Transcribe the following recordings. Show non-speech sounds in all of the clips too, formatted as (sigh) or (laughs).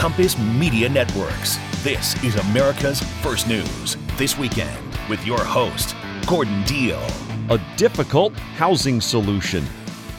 Compass Media Networks. This is America's First News. This weekend with your host, Gordon Deal. A difficult housing solution.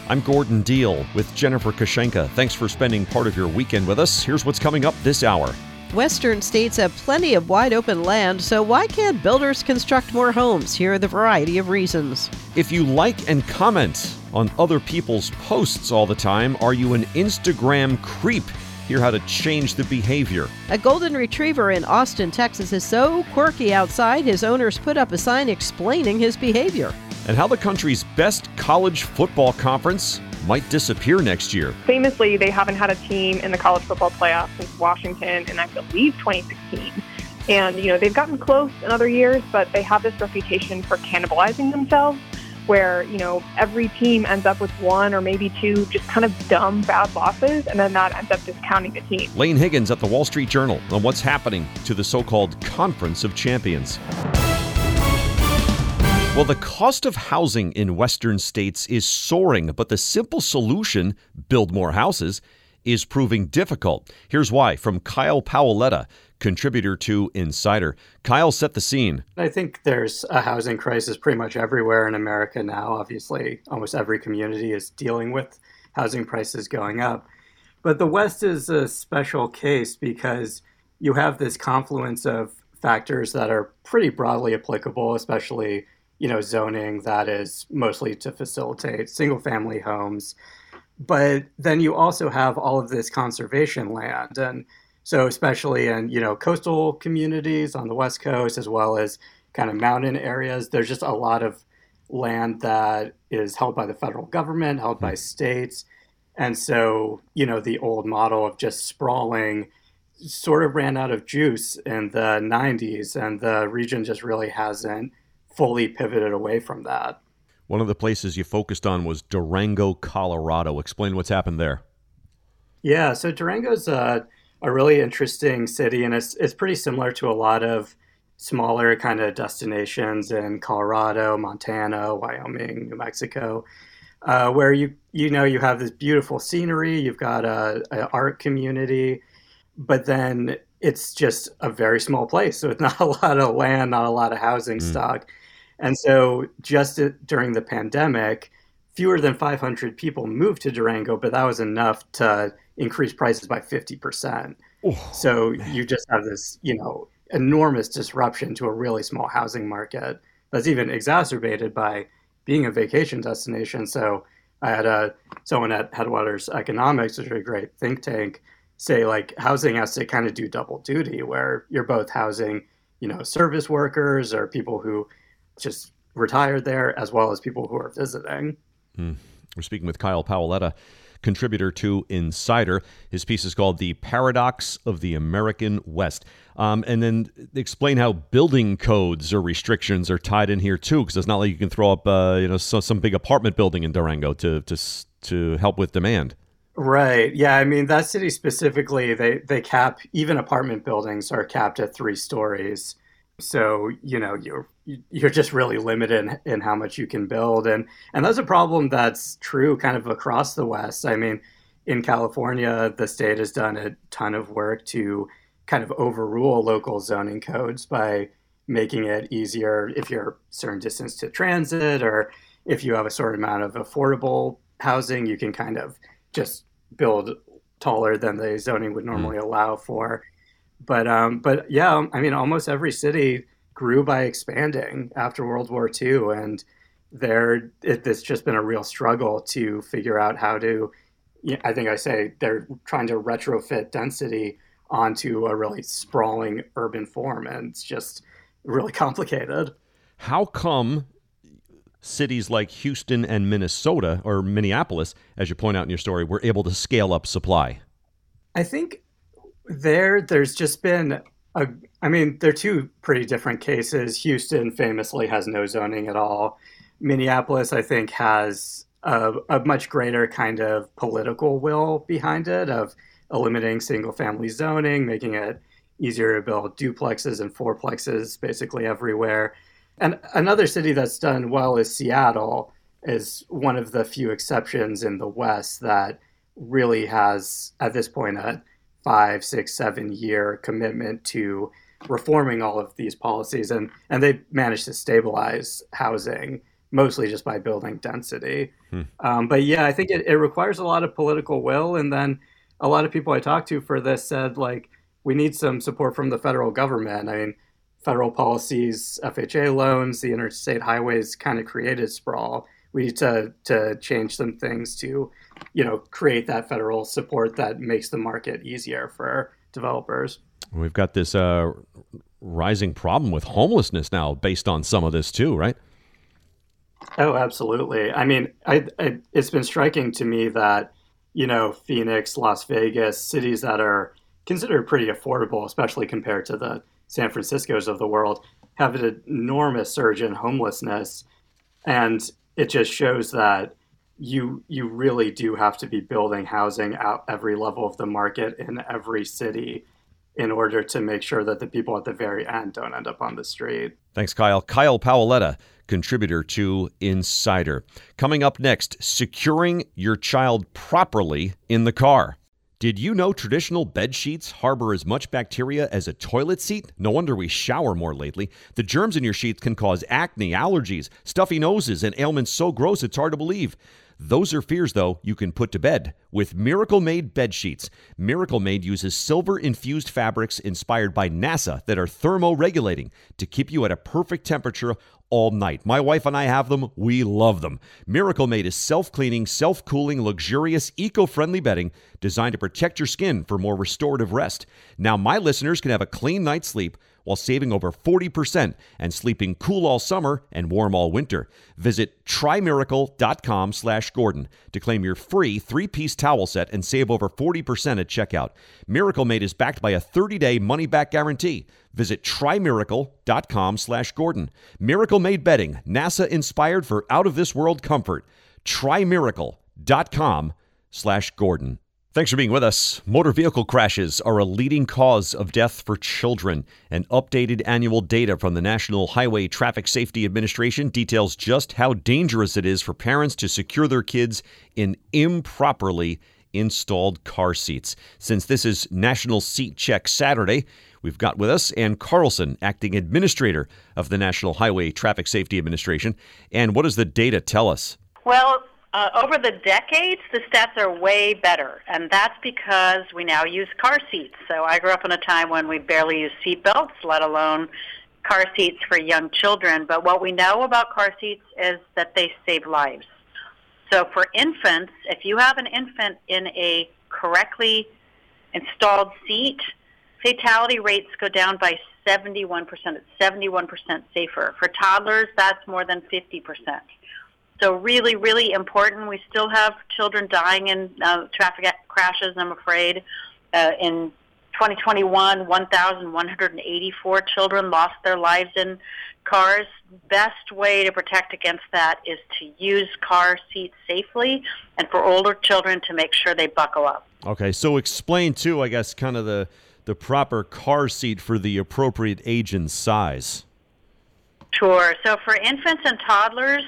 I'm Gordon Deal with Jennifer Kushinka. Thanks for spending part of your weekend with us. Here's what's coming up this hour. Western states have plenty of wide open land, so why can't builders construct more homes? Here are the variety of reasons. If you like and comment on other people's posts all the time, are you an Instagram creep? Hear how to change the behavior. A golden retriever in Austin, Texas is so quirky outside, his owners put up a sign explaining his behavior. And how the country's best college football conference might disappear next year. Famously, they haven't had a team in the college football playoff since Washington in, I believe, 2016. And, you know, they've gotten close in other years, but they have this reputation for cannibalizing themselves where, you know, every team ends up with one or maybe two just kind of dumb, bad losses, and then that ends up discounting the team. Laine Higgins at the Wall Street Journal on what's happening to the so called Conference of Champions. Well, the cost of housing in Western states is soaring, but the simple solution, build more houses, is proving difficult. Here's why from Kyle Paoletta, contributor to Insider. Kyle set the scene. I think there's a housing crisis pretty much everywhere in America now. Obviously, almost every community is dealing with housing prices going up. But the West is a special case because you have this confluence of factors that are pretty broadly applicable, especially you know, zoning that is mostly to facilitate single family homes. But then you also have all of this conservation land. And so, especially in, you know, coastal communities on the West Coast, as well as kind of mountain areas, there's just a lot of land that is held by the federal government, held by hmm. states. And so, you know, the old model of just sprawling sort of ran out of juice in the 90s, and the region just really hasn't fully pivoted away from that. One of the places you focused on was Durango, Colorado. Explain what's happened there. Yeah, so Durango's a, a really interesting city, and it's, it's pretty similar to a lot of smaller kind of destinations in Colorado, Montana, Wyoming, New Mexico, uh, where you you know you have this beautiful scenery, you've got a, a art community, but then it's just a very small place, so it's (laughs) not a lot of land, not a lot of housing mm. stock and so just during the pandemic, fewer than 500 people moved to Durango, but that was enough to increase prices by 50%. Oh, so man. you just have this, you know, enormous disruption to a really small housing market that's even exacerbated by being a vacation destination. So I had a someone at Headwaters Economics, which is a great think tank, say like housing has to kind of do double duty, where you're both housing, you know, service workers or people who just retired there, as well as people who are visiting. Mm. We're speaking with Kyle Paoletta, contributor to Insider. His piece is called The Paradox of the American West. Um, and then explain how building codes or restrictions are tied in here too, because it's not like you can throw up, uh, you know, so, some big apartment building in Durango to to to help with demand. Right. Yeah. I mean, that city specifically, they they cap even apartment buildings are capped at three stories. So you know you're you're just really limited in, in, how much you can build, and and that's a problem that's true kind of across the West. I mean, in California, the state has done a ton of work to kind of overrule local zoning codes by making it easier if you're a certain distance to transit or if you have a certain amount of affordable housing, you can kind of just build taller than the zoning would normally mm. allow for but um, but yeah, I mean, almost every city grew by expanding after World War II, and there it, it's just been a real struggle to figure out how to. I think I say they're trying to retrofit density onto a really sprawling urban form, and it's just really (laughs) complicated. How come cities like Houston and Minnesota or Minneapolis, as you point out in your story, were able to scale up supply? I think there, there's just been a, I mean, they're two pretty different cases. Houston famously has no zoning at all. Minneapolis, I think, has a, a much greater kind of political will behind it of eliminating single family zoning, making it easier to build duplexes and fourplexes basically everywhere. And another city that's done well is Seattle, is one of the few exceptions in the West that really has, at this point, a five, six, seven year commitment to reforming all of these policies, and and they've managed to stabilize housing mostly just by building density. Hmm. Um, but yeah, I think it, it requires a lot of political will, and then a lot of people I talked to for this said like we need some support from the federal government. I mean, federal policies, FHA loans, the interstate highways kind of created sprawl. We need to to change some things to, you know, create that federal support that makes the market easier for developers. We've got this uh, rising problem with homelessness now, based on some of this too, right? Oh, absolutely. I mean, I, I, it's been striking to me that you know Phoenix, Las Vegas, cities that are considered pretty affordable, especially compared to the San Francisco's of the world, have an enormous surge in homelessness, and it just shows that you you really do have to be building housing at every level of the market in every city in order to make sure that the people at the very end don't end up on the street. Thanks, Kyle. Kyle Paoletta, contributor to Insider. Coming up next, securing your child properly in the car. Did you know traditional bed sheets harbor as much bacteria as a toilet seat? No wonder we shower more lately. The germs in your sheets can cause acne, allergies, stuffy noses, and ailments so gross it's hard to believe. Those are fears, though, you can put to bed with Miracle Made bed sheets. Miracle Made uses silver infused fabrics inspired by NASA that are thermoregulating to keep you at a perfect temperature all night. My wife and I have them. We love them. Miracle Made is self cleaning, self cooling, luxurious, eco friendly bedding designed to protect your skin for more restorative rest. Now, my listeners can have a clean night's sleep while saving over 40% and sleeping cool all summer and warm all winter. Visit trymiracle.com slash Gordon to claim your free three-piece towel set and save over 40% at checkout. Miracle Made is backed by a 30-day money-back guarantee. Visit trymiracle.com slash Gordon. Miracle Made bedding, NASA inspired for out-of-this-world comfort. trymiracle.com slash Gordon. Thanks for being with us. Motor vehicle crashes are a leading cause of death for children. And updated annual data from the National Highway Traffic Safety Administration details just how dangerous it is for parents to secure their kids in improperly installed car seats. Since this is National Seat Check Saturday, we've got with us Ann Carlson, acting administrator of the National Highway Traffic Safety Administration. And what does the data tell us? Well, uh, over the decades, the stats are way better, and that's because we now use car seats. So I grew up in a time when we barely used seatbelts, let alone car seats for young children. But what we know about car seats is that they save lives. So for infants, if you have an infant in a correctly installed seat, fatality rates go down by 71%. It's 71% safer. For toddlers, that's more than 50%. So really, really important. We still have children dying in uh, traffic crashes. I'm afraid. Uh, in 2021, 1,184 children lost their lives in cars. Best way to protect against that is to use car seats safely, and for older children to make sure they buckle up. Okay, so explain too, I guess, kind of the the proper car seat for the appropriate age and size. Sure. So for infants and toddlers,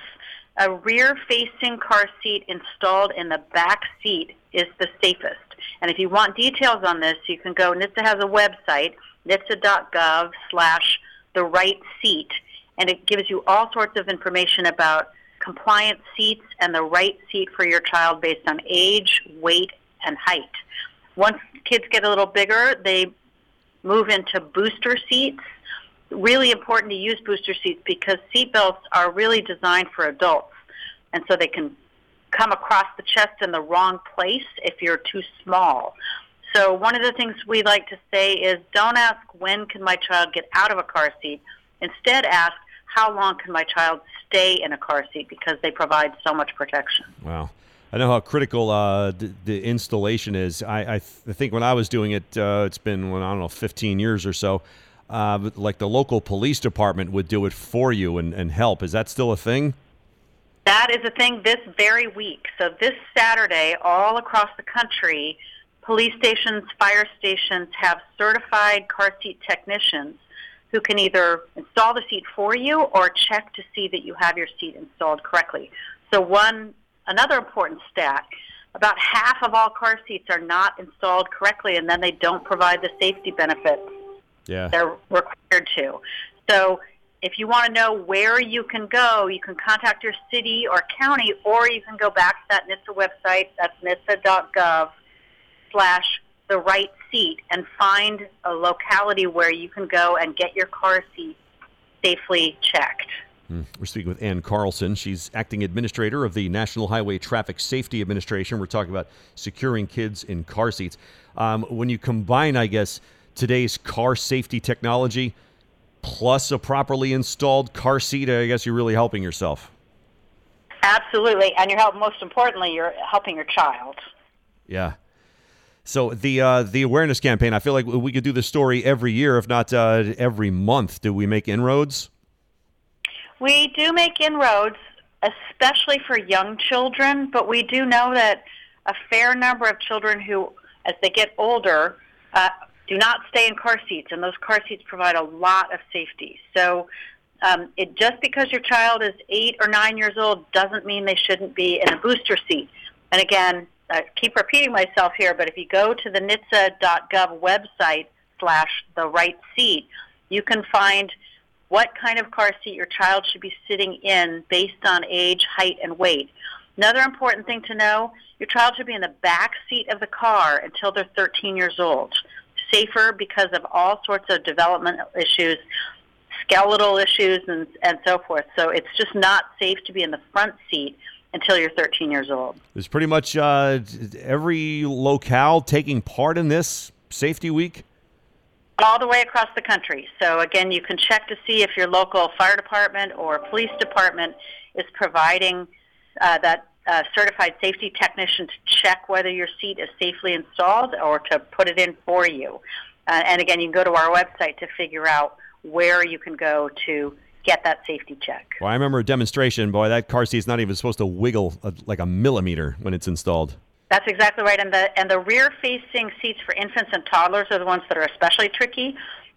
a rear facing car seat installed in the back seat is the safest. And if you want details on this, you can go, NHTSA has a website, nhtsa.gov slash the right seat, and it gives you all sorts of information about compliant seats and the right seat for your child based on age, weight, and height. Once kids get a little bigger, they move into booster seats, really important to use booster seats because seatbelts are really designed for adults, and so they can come across the chest in the wrong place if you're too small. So one of the things we like to say is don't ask when can my child get out of a car seat. Instead ask how long can my child stay in a car seat because they provide so much protection. Wow. I know how critical uh, the, the, installation is. I, I, th- I, think when I was doing it, uh, it's been, I don't know, 15 years or so uh, like the local police department would do it for you and, and help. Is that still a thing? That is a thing this very week. So this Saturday, all across the country, police stations, fire stations have certified car seat technicians who can either install the seat for you or check to see that you have your seat installed correctly. So one another important stat about half of all car seats are not installed correctly, and then they don't provide the safety benefits Yeah. they're required to. So if you want to know where you can go, you can contact your city or county, or you can go back to that NHTSA website. That's nhtsa.gov slash the right seat and find a locality where you can go and get your car seat safely checked. We're speaking with Ann Carlson. She's acting administrator of the National Highway Traffic Safety Administration. We're talking about securing kids in car seats. Um, when you combine, I guess, today's car safety technology plus a properly installed car seat, I guess you're really helping yourself. Absolutely, and you're help. Most importantly, you're helping your child. Yeah. So the uh, the awareness campaign, I feel like we could do this story every year, if not uh, every month. Do we make inroads? We do make inroads, especially for young children, but we do know that a fair number of children who, as they get older, uh, do not stay in car seats, and those car seats provide a lot of safety. So, um, it just because your child is eight or nine years old doesn't mean they shouldn't be in a booster seat. And again, I keep repeating myself here, but if you go to the NHTSA.gov website slash the right seat, you can find what kind of car seat your child should be sitting in based on age, height, and weight. Another important thing to know, your child should be in the back seat of the car until they're 13 years old. Safer because of all sorts of developmental issues, skeletal issues, and, and so forth. So it's just not safe to be in the front seat until you're 13 years old. Is pretty much uh, every locale taking part in this safety week? all the way across the country. So again, you can check to see if your local fire department or police department is providing uh, that uh, certified safety technician to check whether your seat is safely installed or to put it in for you. Uh, and again, you can go to our website to figure out where you can go to get that safety check. Well, I remember a demonstration. Boy, that car seat's not even supposed to wiggle a, like a millimeter when it's installed. That's exactly right. And the and the rear-facing seats for infants and toddlers are the ones that are especially tricky.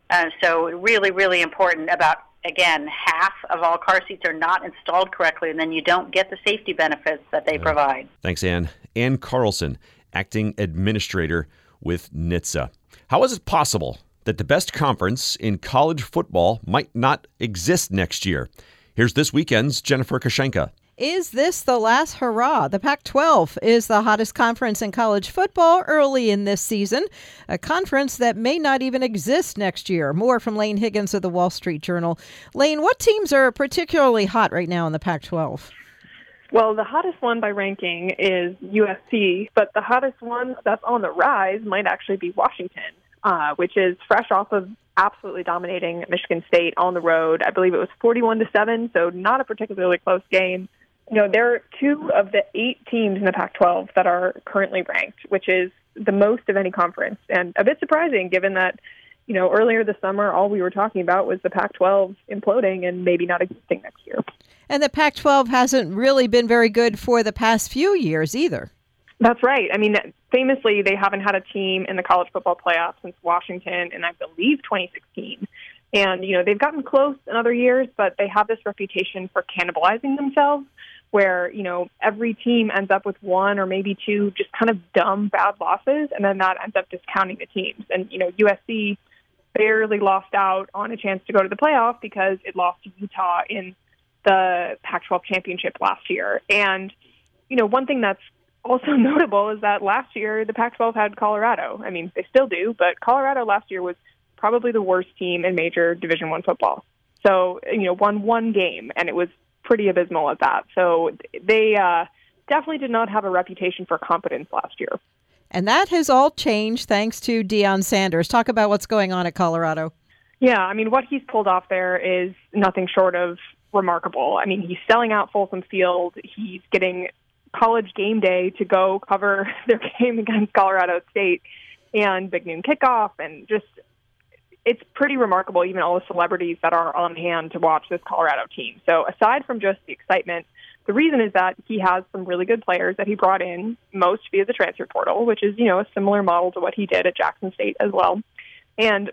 Uh, so really, really important. About again, half of all car seats are not installed correctly, and then you don't get the safety benefits that they provide. Thanks, Ann. Ann Carlson, acting administrator with NHTSA. How is it possible that the best conference in college football might not exist next year? Here's this weekend's Jennifer Kushinka. Is this the last hurrah? The Pac 12 is the hottest conference in college football early in this season, a conference that may not even exist next year. More from Laine Higgins of the Wall Street Journal. Laine, what teams are particularly hot right now in the Pac 12? Well, the hottest one by ranking is USC, but the hottest one that's on the rise might actually be Washington, uh, which is fresh off of absolutely dominating Michigan State on the road. I believe it was 41 to 7, so not a particularly close game. You know, there are two of the eight teams in the Pac 12 that are currently ranked, which is the most of any conference, and a bit surprising given that, you know, earlier this summer, all we were talking about was the Pac 12 imploding and maybe not existing next year. And the Pac 12 hasn't really been very good for the past few years either. That's right. I mean, famously, they haven't had a team in the college football playoff since Washington, and I believe 2016. And, you know, they've gotten close in other years, but they have this reputation for cannibalizing themselves, where, you know, every team ends up with one or maybe two just kind of dumb, bad losses, and then that ends up discounting the teams. And, you know, USC barely lost out on a chance to go to the playoff because it lost to Utah in the Pac 12 championship last year. And, you know, one thing that's also (laughs) notable is that last year the Pac 12 had Colorado. I mean, they still do, but Colorado last year was probably the worst team in major Division One football. So, you know, won one game, and it was pretty abysmal at that. So they uh, definitely did not have a reputation for competence last year. And that has all changed thanks to Deion Sanders. Talk about what's going on at Colorado. Yeah, I mean, what he's pulled off there is nothing short of remarkable. I mean, he's selling out Folsom Field. He's getting college game day to go cover (laughs) their game against Colorado State and Big Noon Kickoff, and just it's pretty remarkable. Even all the celebrities that are on hand to watch this Colorado team. So aside from just the excitement, the reason is that he has some really good players that he brought in, most via the transfer portal, which is you know a similar model to what he did at Jackson State as well, and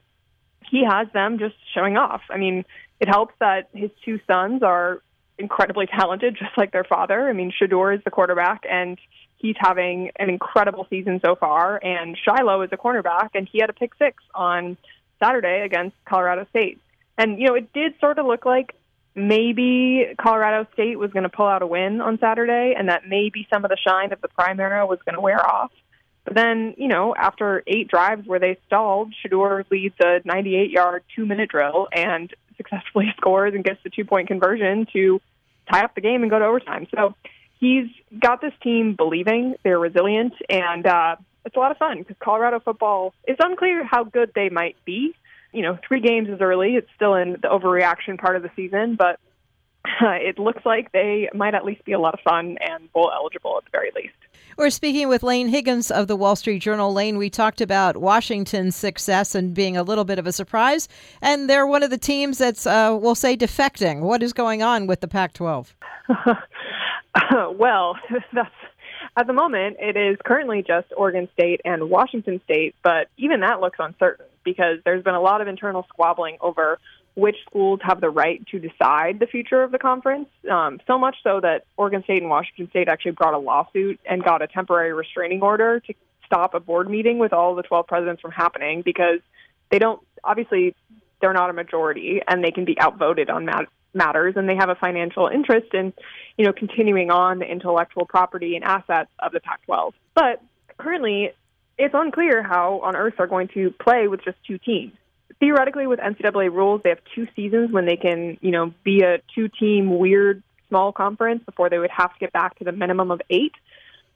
he has them just showing off. I mean, it helps that his two sons are incredibly talented, (laughs) just like their father. I mean, Shedeur is the quarterback, and he's having an incredible season so far. And Shiloh is a cornerback, and he had a pick six on Saturday against Colorado State. And, you know, it did sort of look like maybe Colorado State was going to pull out a win on Saturday and that maybe some of the shine of the prime era was going to wear off. But then, you know, after eight drives where they stalled, Shedeur leads a 98 yard, two minute drill and successfully (laughs) scores and gets the two point conversion to tie up the game and go to overtime. So he's got this team believing they're resilient and, uh, it's a lot of fun because Colorado football, it's unclear how good they might be you know, three games is early. It's still in the overreaction part of the season, but uh, (laughs) it looks like they might at least be a lot of fun and bowl eligible at the very least. We're speaking with Laine Higgins of the Wall Street Journal. Laine, we talked about Washington's success and being a little bit of a surprise, and they're one of the teams that's, uh, we'll say, defecting. What is going on with the Pac 12? (laughs) well, (laughs) that's at the moment, it is currently just Oregon State and Washington State, but even that looks uncertain because there's been a lot of internal squabbling over which schools have the right to decide the future of the conference. Um, so much so that Oregon State and Washington State actually brought a lawsuit and got a temporary restraining order to stop a board meeting with all the 12 presidents from happening because they don't, obviously, they're not a majority and they can be outvoted on mat- matters and they have a financial interest in, you know, continuing on the intellectual property and assets of the Pac-12. But currently, it's unclear how on earth they're going to play with just two teams. Theoretically, with NCAA rules, they have two seasons when they can, you know, be a two-team weird small conference before they would have to get back to the minimum of eight.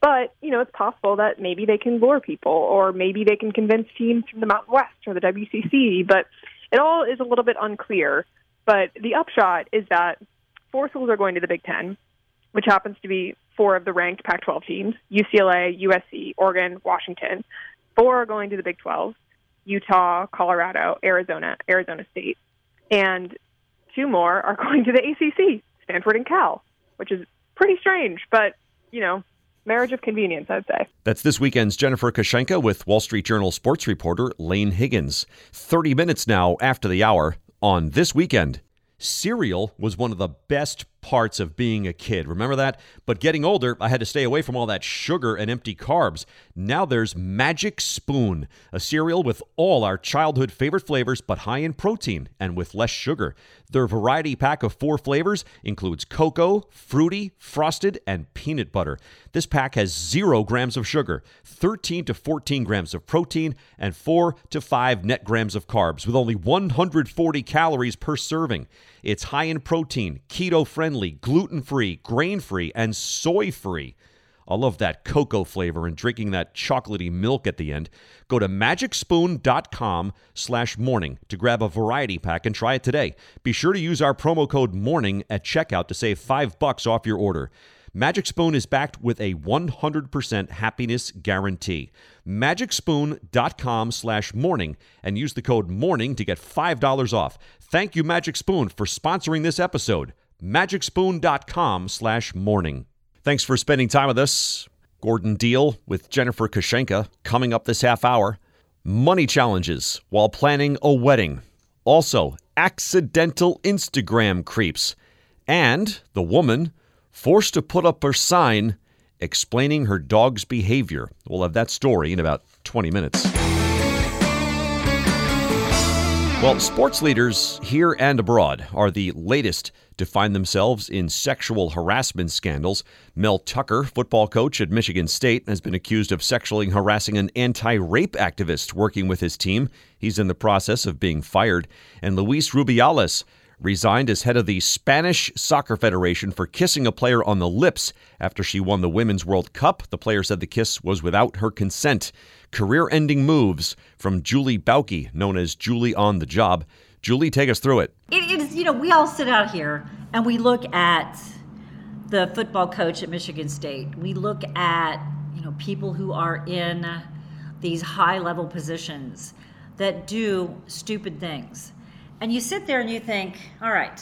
But, you know, it's possible that maybe they can lure people or maybe they can convince teams from the Mountain West or the WCC. But it all is a little bit unclear. But the upshot is that four schools are going to the Big Ten, which happens to be four of the ranked Pac 12 teams UCLA, USC, Oregon, Washington. Four are going to the Big 12 Utah, Colorado, Arizona, Arizona State. And two more are (laughs) going to the ACC, Stanford and Cal, which is pretty strange, but, you know, marriage of convenience, I'd say. That's this weekend's Jennifer Kushinka with Wall Street Journal sports reporter Laine Higgins. 30 minutes now after the hour on this weekend. Cereal was one of the best parts of being a kid. Remember that? But getting older, I had to stay away from all that sugar and empty carbs. Now there's Magic Spoon, a cereal with all our childhood favorite flavors, but high in protein and with less sugar. Their variety pack of four flavors includes cocoa, fruity, frosted, and peanut butter. This pack has zero grams of sugar, 13 to 14 grams of protein, and 4 to 5 net grams of carbs, with only 140 calories per serving. It's high in protein, keto friendly, gluten free, grain free, and soy free. I love that cocoa flavor and drinking that chocolatey milk at the end. Go to magicspoon.com slash morning to grab a variety pack and try it today. Be sure to use our promo code morning at checkout to save five bucks off your order. Magic Spoon is backed with a 100% happiness guarantee. MagicSpoon.com slash morning and use the code morning to get $5 off. Thank you, Magic Spoon, for sponsoring this episode. MagicSpoon.com slash morning. Thanks for spending time with us. Gordon Deal with Jennifer Kushinka coming up this half hour. Money challenges while planning a wedding. Also, accidental Instagram creeps. And the woman forced to put up her sign explaining her dog's behavior. We'll have that story in about 20 minutes. Well, sports leaders here and abroad are the latest to find themselves in sexual harassment scandals. Mel Tucker, football coach at Michigan State, has been accused of sexually harassing an anti rape activist working with his team. He's in the process of being fired. And Luis Rubiales, resigned as head of the Spanish Soccer Federation for kissing a player on the lips after she won the Women's World Cup. The player said the kiss was without her consent. Career ending moves from Julie Bauke, known as Julie on the Job. Julie, take us through it. It is, you know, we all sit out here and we look at the football coach at Michigan State. We look at, you know, people who are in these high level positions that do stupid things and you sit there and you think, all right,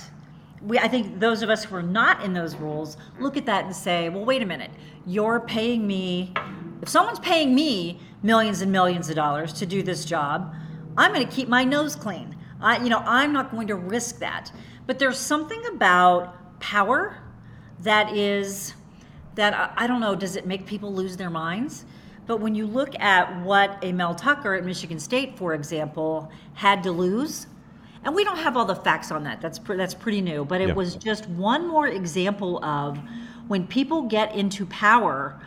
we, I think those of us who are not in those roles look at that and say, well, wait a minute, you're paying me, if someone's paying me millions and millions of dollars to do this job, I'm going to keep my nose clean. I, you know, I'm not going to risk that. But there's something about power that is that I, I don't know, does it make people lose their minds? But when you look at what a Mel Tucker at Michigan State, for example, had to lose, and we don't have all the facts on that. That's pre- that's pretty new, but it Yeah. was just one more example of when people get into power,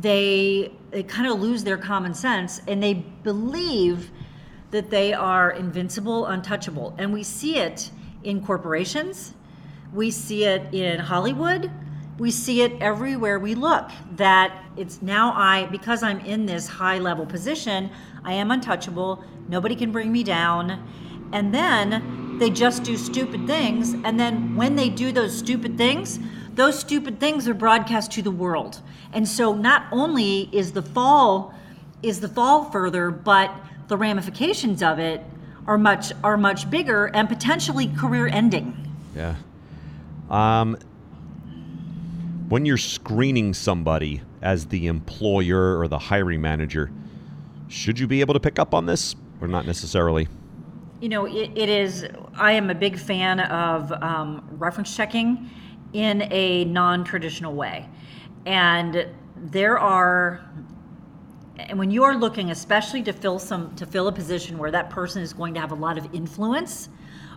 they they kind of lose their common sense and they believe that they are invincible, untouchable, and we see it in corporations. We see it in Hollywood. We see it everywhere we look that it's now I, because I'm in this high level position, I am untouchable. Nobody can bring me down. And then they just do stupid things. And then when they do those stupid things, those stupid things are broadcast to the world. And so not only is the fall is the fall further, but the ramifications of it are much are much bigger and potentially career ending. Yeah. Um, when you're screening somebody as the employer or the hiring manager, should you be able to pick up on this or not necessarily? You know, it, it is. I am a big fan of um, reference checking in a non-traditional way, and there are. And when you are looking, especially to fill some to fill a position where that person is going to have a lot of influence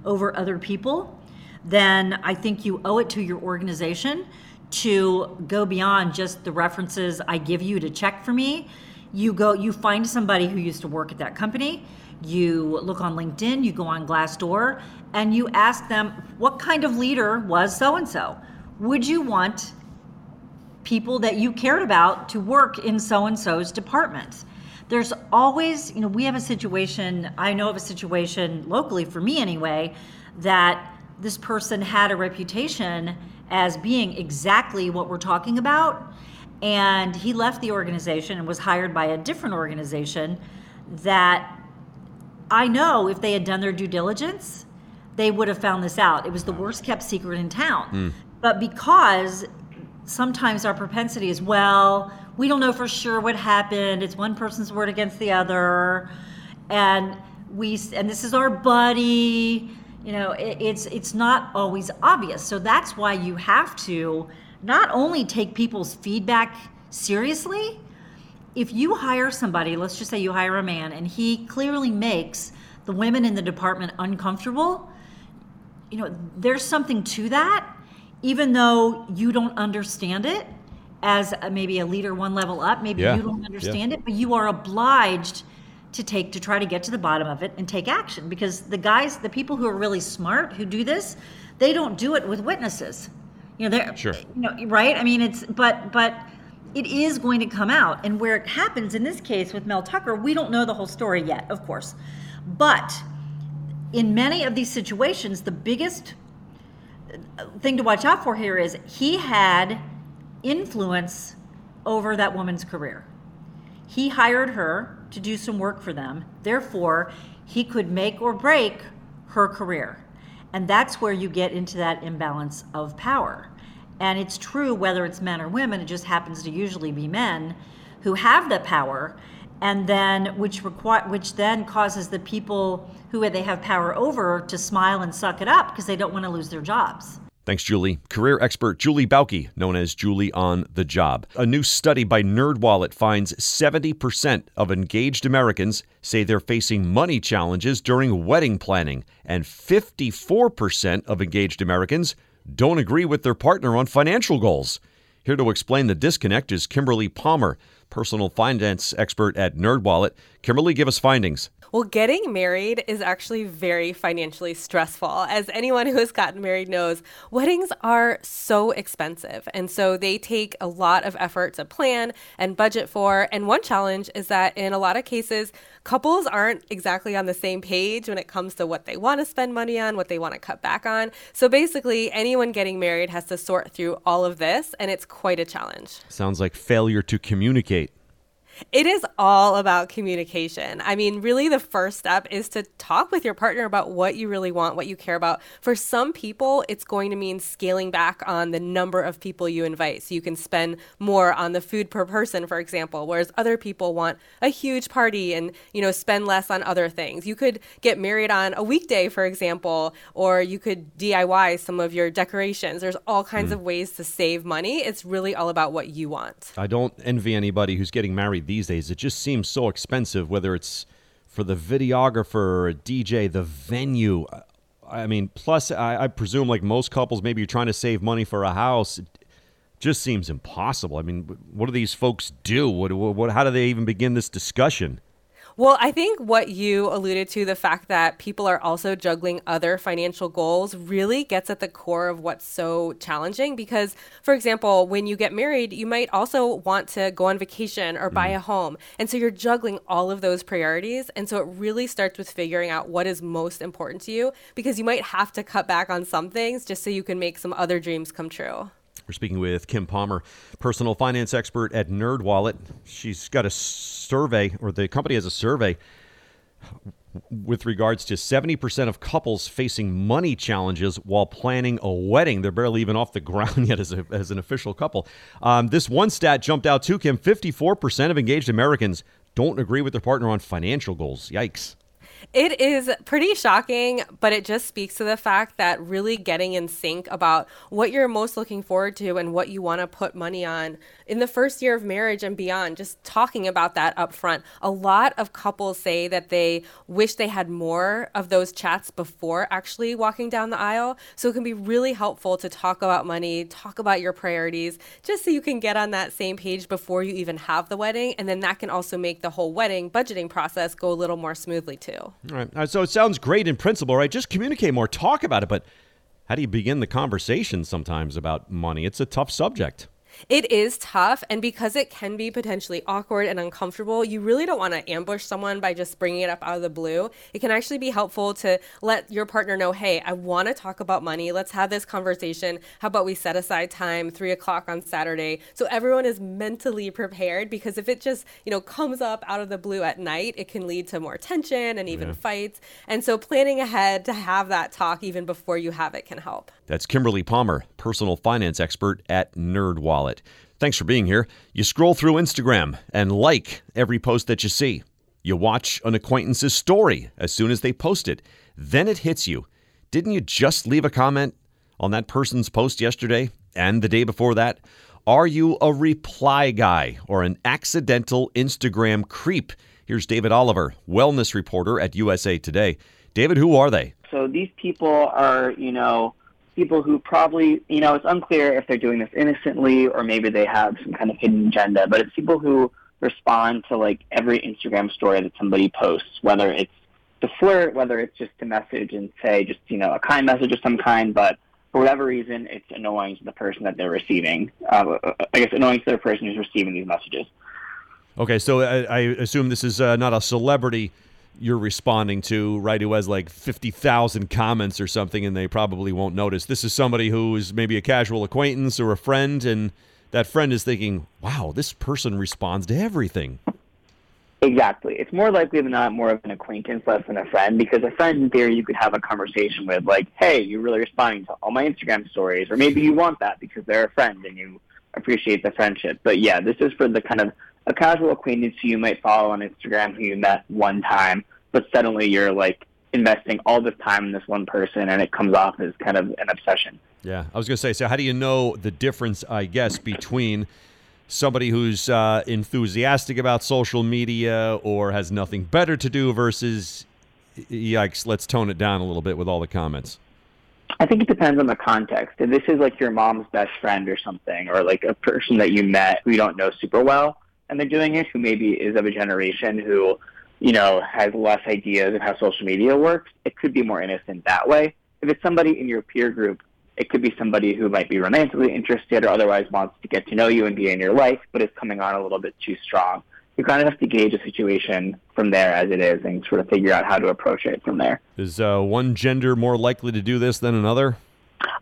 over other people, then I think you owe it to your organization to go beyond just the references I give you to check for me. You go, you find somebody who used to work at that company. You look on LinkedIn, you go on Glassdoor, and you ask them, what kind of leader was so and so? Would you want people that you cared about to work in so and so's department? There's always, you know, we have a situation, I know of a situation locally, for me anyway, that this person had a reputation as being exactly what we're talking about. And he left the organization and was hired by a different organization that I know if they had done their due diligence, they would have found this out. It was the worst kept secret in town. Hmm. But because sometimes our propensity is, well, we don't know for sure what happened. It's one person's word against the other. And we and this is our buddy. You know, it, it's it's not always obvious. So that's why you have to not only take people's feedback seriously, if you hire somebody, let's just say you hire a man and he clearly makes the women in the department uncomfortable, you know, there's something to that, even though you don't understand it as a, maybe a leader one level up, maybe Yeah, you don't yeah. understand it, but you are obliged to take to try to get to the bottom of it and take action because the guys, the people who are really smart who do this, they don't do it with witnesses. You know, they're Sure. you know, right? I mean, it's but but it is going to come out, and where it happens in this case with Mel Tucker, we don't know the whole story yet, of course, but in many of these situations, the biggest thing to watch out for here is he had influence over that woman's career. He hired her to do some work for them. Therefore, he could make or break her career. And that's where you get into that imbalance of power. And it's true whether it's men or women, it just happens to usually be men who have the power and then which require which then causes the people who they have power over to smile and suck it up because they don't want to lose their jobs. Thanks, Julie. Career expert Julie Bauke, known as Julie on the Job. A new study by NerdWallet finds 70% of engaged Americans say they're facing money challenges during wedding planning, and 54% of engaged Americans don't agree with their partner on financial goals. Here to explain the disconnect is Kimberly Palmer, personal finance expert at NerdWallet. Kimberly, give us findings. Well, getting married is actually very financially stressful. As anyone who has gotten married knows, weddings are so expensive. And so they take a lot of effort to plan and budget for. And one challenge is that in a lot of cases, couples aren't exactly on the same page when it comes to what they want to spend money on, what they want to cut back on. So basically, anyone getting married has to sort through all of this, and it's quite a challenge. Sounds like failure to communicate. It is all about communication. I mean, really, the first step is to talk with your partner about what you really want, what you care about. For some people, it's going to mean scaling back on the number of people you invite so you can spend more on the food per person, for example, whereas other people want a huge party and, you know, spend less on other things. You could get married on a weekday, for example, or you could DIY some of your decorations. There's all kinds mm. of ways to save money. It's really all about what you want. I don't envy anybody who's getting married these days. It just seems so expensive, whether it's for the videographer or a DJ, the venue. I mean, plus, I, I presume, like most couples, maybe you're trying to save money for a house. It just seems impossible. I mean, what do these folks do? What, what, how do they even begin this discussion? Well, I think what you alluded to, the fact that people are also juggling other financial goals, really gets at the core of what's so challenging. Because, for example, when you get married, you might also want to go on vacation or buy mm. a home. And so you're juggling all of those priorities. And so it really starts with figuring out what is most important to you because you might have to cut back on some things just so you can make some other dreams come true. We're speaking with Kim Palmer, personal finance expert at NerdWallet. She's got a survey, or the company has a survey with regards to 70% of couples facing money challenges while planning a wedding. They're barely even off the (laughs) ground yet as, a, as an official couple. Um, this one stat jumped out too, Kim 54% of engaged Americans don't agree with their partner on financial goals. Yikes. It is pretty shocking, but it just speaks to the fact that really getting in sync about what you're most looking forward to and what you want to put money on in the first year of marriage and beyond, just talking about that up front. A lot of couples say that they wish they had more of those chats before actually walking down the aisle. So it can be really helpful to talk about money, talk about your priorities, just so you can get on that same page before you even have the wedding. And then that can also make the whole wedding budgeting process go a little more smoothly too. All right. All right. So it sounds great in principle, right? Just communicate more, talk about it. But how do you begin the conversation sometimes about money? It's a tough subject. It is tough. And because it can be potentially awkward and uncomfortable, you really don't want to ambush someone by just bringing it up out of the blue. It can actually be helpful to let your partner know, hey, I want to talk about money. Let's have this conversation. How about we set aside time, three o'clock on Saturday, so everyone is mentally prepared? Because if it just, you know, comes up out of the blue at night, it can lead to more tension and even yeah. fights. And so planning ahead to have that talk even before you have it can help. That's Kimberly Palmer, personal finance expert at NerdWallet wallet. Thanks for being here. You scroll through Instagram and like every post that you see. You watch an acquaintance's story as soon as they post it. Then it hits you. Didn't you just leave a comment on that person's post yesterday and the day before that? Are you a reply guy or an accidental Instagram creep? Here's David Oliver, wellness reporter at USA Today. David, who are they? So these people are, you know, people who probably, you know, it's unclear if they're doing this innocently or maybe they have some kind of hidden agenda, but it's people who respond to like every Instagram story that somebody posts, whether it's to flirt, whether it's just to message and say just, you know, a kind message of some kind, but for whatever reason, it's annoying to the person that they're receiving. Uh, I guess annoying to the person who's receiving these messages. Okay, so I, I assume this is uh, not a celebrity you're responding to, right, who has like 50,000 comments or something and they probably won't notice. This is somebody who is maybe a casual acquaintance or a friend, and that friend is thinking, wow, this person responds to everything. Exactly. It's more likely than not more of an acquaintance, less than a friend, because a friend, in theory, you could have a conversation with, like, hey, you're really responding to all my Instagram stories, or maybe you want that because they're a friend and you appreciate the friendship. But yeah, this is for the kind of a casual acquaintance who you might follow on Instagram who you met one time, but suddenly you're like investing all this time in this one person and it comes off as kind of an obsession. Yeah, I was going to say, so how do you know the difference, I guess, between somebody who's uh, enthusiastic about social media or has nothing better to do versus, yikes, let's tone it down a little bit with all the comments? I think it depends on the context. If this is like your mom's best friend or something, or like a person that you met who you don't know super well, and they're doing it who maybe is of a generation who, you know, has less ideas of how social media works, it could be more innocent that way. If it's somebody in your peer group, it could be somebody who might be romantically interested or otherwise wants to get to know you and be in your life, but is coming on a little bit too strong. You kind of have to gauge a situation from there as it is and sort of figure out how to approach it from there. Is uh, one gender more likely to do this than another?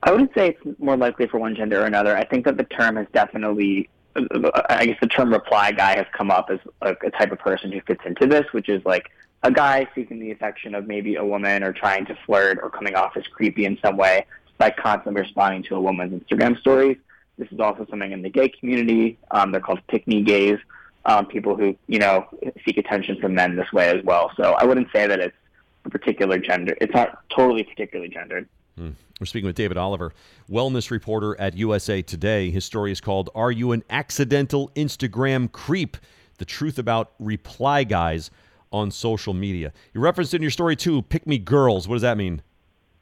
I wouldn't say it's more likely for one gender or another. I think that the term has definitely I guess the term reply guy has come up as a, a type of person who fits into this, which is like a guy seeking the affection of maybe a woman or trying to flirt or coming off as creepy in some way by constantly responding to a woman's Instagram stories. This is also something in the gay community. Um, they're called pick me gays, um, people who, you know, seek attention from men this way as well. So I wouldn't say that it's a particular gender. It's not totally particularly gendered. Hmm. We're speaking with David Oliver, wellness reporter at USA Today. His story is called Are You an Accidental Instagram Creep? The Truth About Reply Guys on Social Media. You referenced in your story too, Pick Me Girls. What does that mean?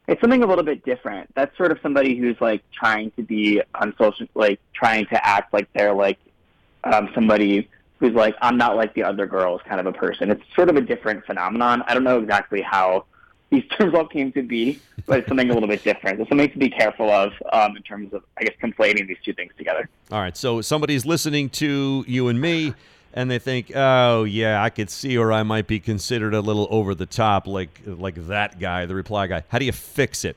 It's something a little bit different. That's sort of somebody who's like trying to be on social, like trying to act like they're like um, somebody who's like, I'm not like the other girls kind of a person. It's sort of a different phenomenon. I don't know exactly how these terms all came to be, but it's something a little bit different. It's something to be careful of um, in terms of, I guess, conflating these two things together. All right. So somebody's listening to you and me, and they think, "Oh, yeah, I could see where I might be considered a little over the top, like like that guy, the reply guy." How do you fix it?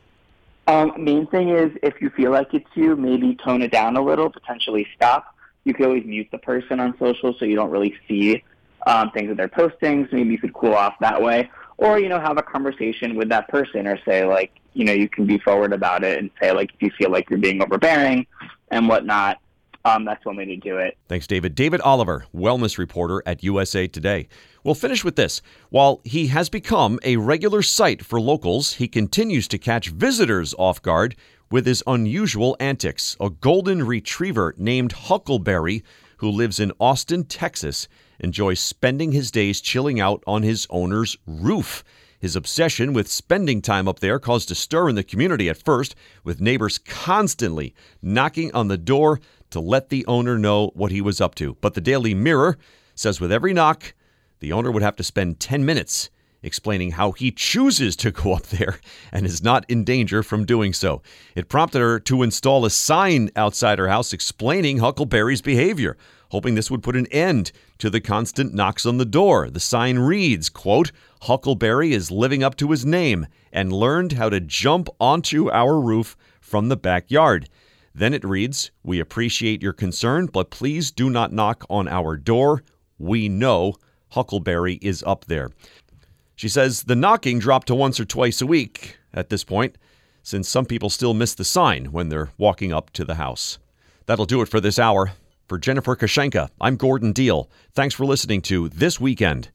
Um, main thing is, if you feel like it's you, maybe tone it down a little, potentially stop. You could always mute the person on social so you don't really see um, things that they're posting. So maybe you could cool off that way or you know have a conversation with that person or say like you know you can be forward about it and say like if you feel like you're being overbearing and whatnot um, that's one way to do it. Thanks, David. David Oliver, wellness reporter at USA Today. We'll finish with this. While he has become a regular sight for locals, he continues to catch visitors off guard with his unusual antics. A golden retriever named Huckleberry, who lives in Austin, Texas, enjoys spending his days chilling out on his owner's roof. His obsession with spending time up there caused a stir in the community at first, with neighbors constantly knocking on the door to let the owner know what he was up to. But the Daily Mirror says with every knock, the owner would have to spend 10 minutes explaining how he chooses to go up there and is not in danger from doing so. It prompted her to install a sign outside her house explaining Huckleberry's behavior hoping this would put an end to the constant knocks on the door. The sign reads, quote, Huckleberry is living up to his name and learned how to jump onto our roof from the backyard. Then it reads, We appreciate your concern, but please do not knock on our door. We know Huckleberry is up there. She says the knocking dropped to once or twice a week at this point, since some people still miss the sign when they're walking up to the house. That'll do it for this hour. For Jennifer Kushinka, I'm Gordon Deal. Thanks for listening to This Weekend.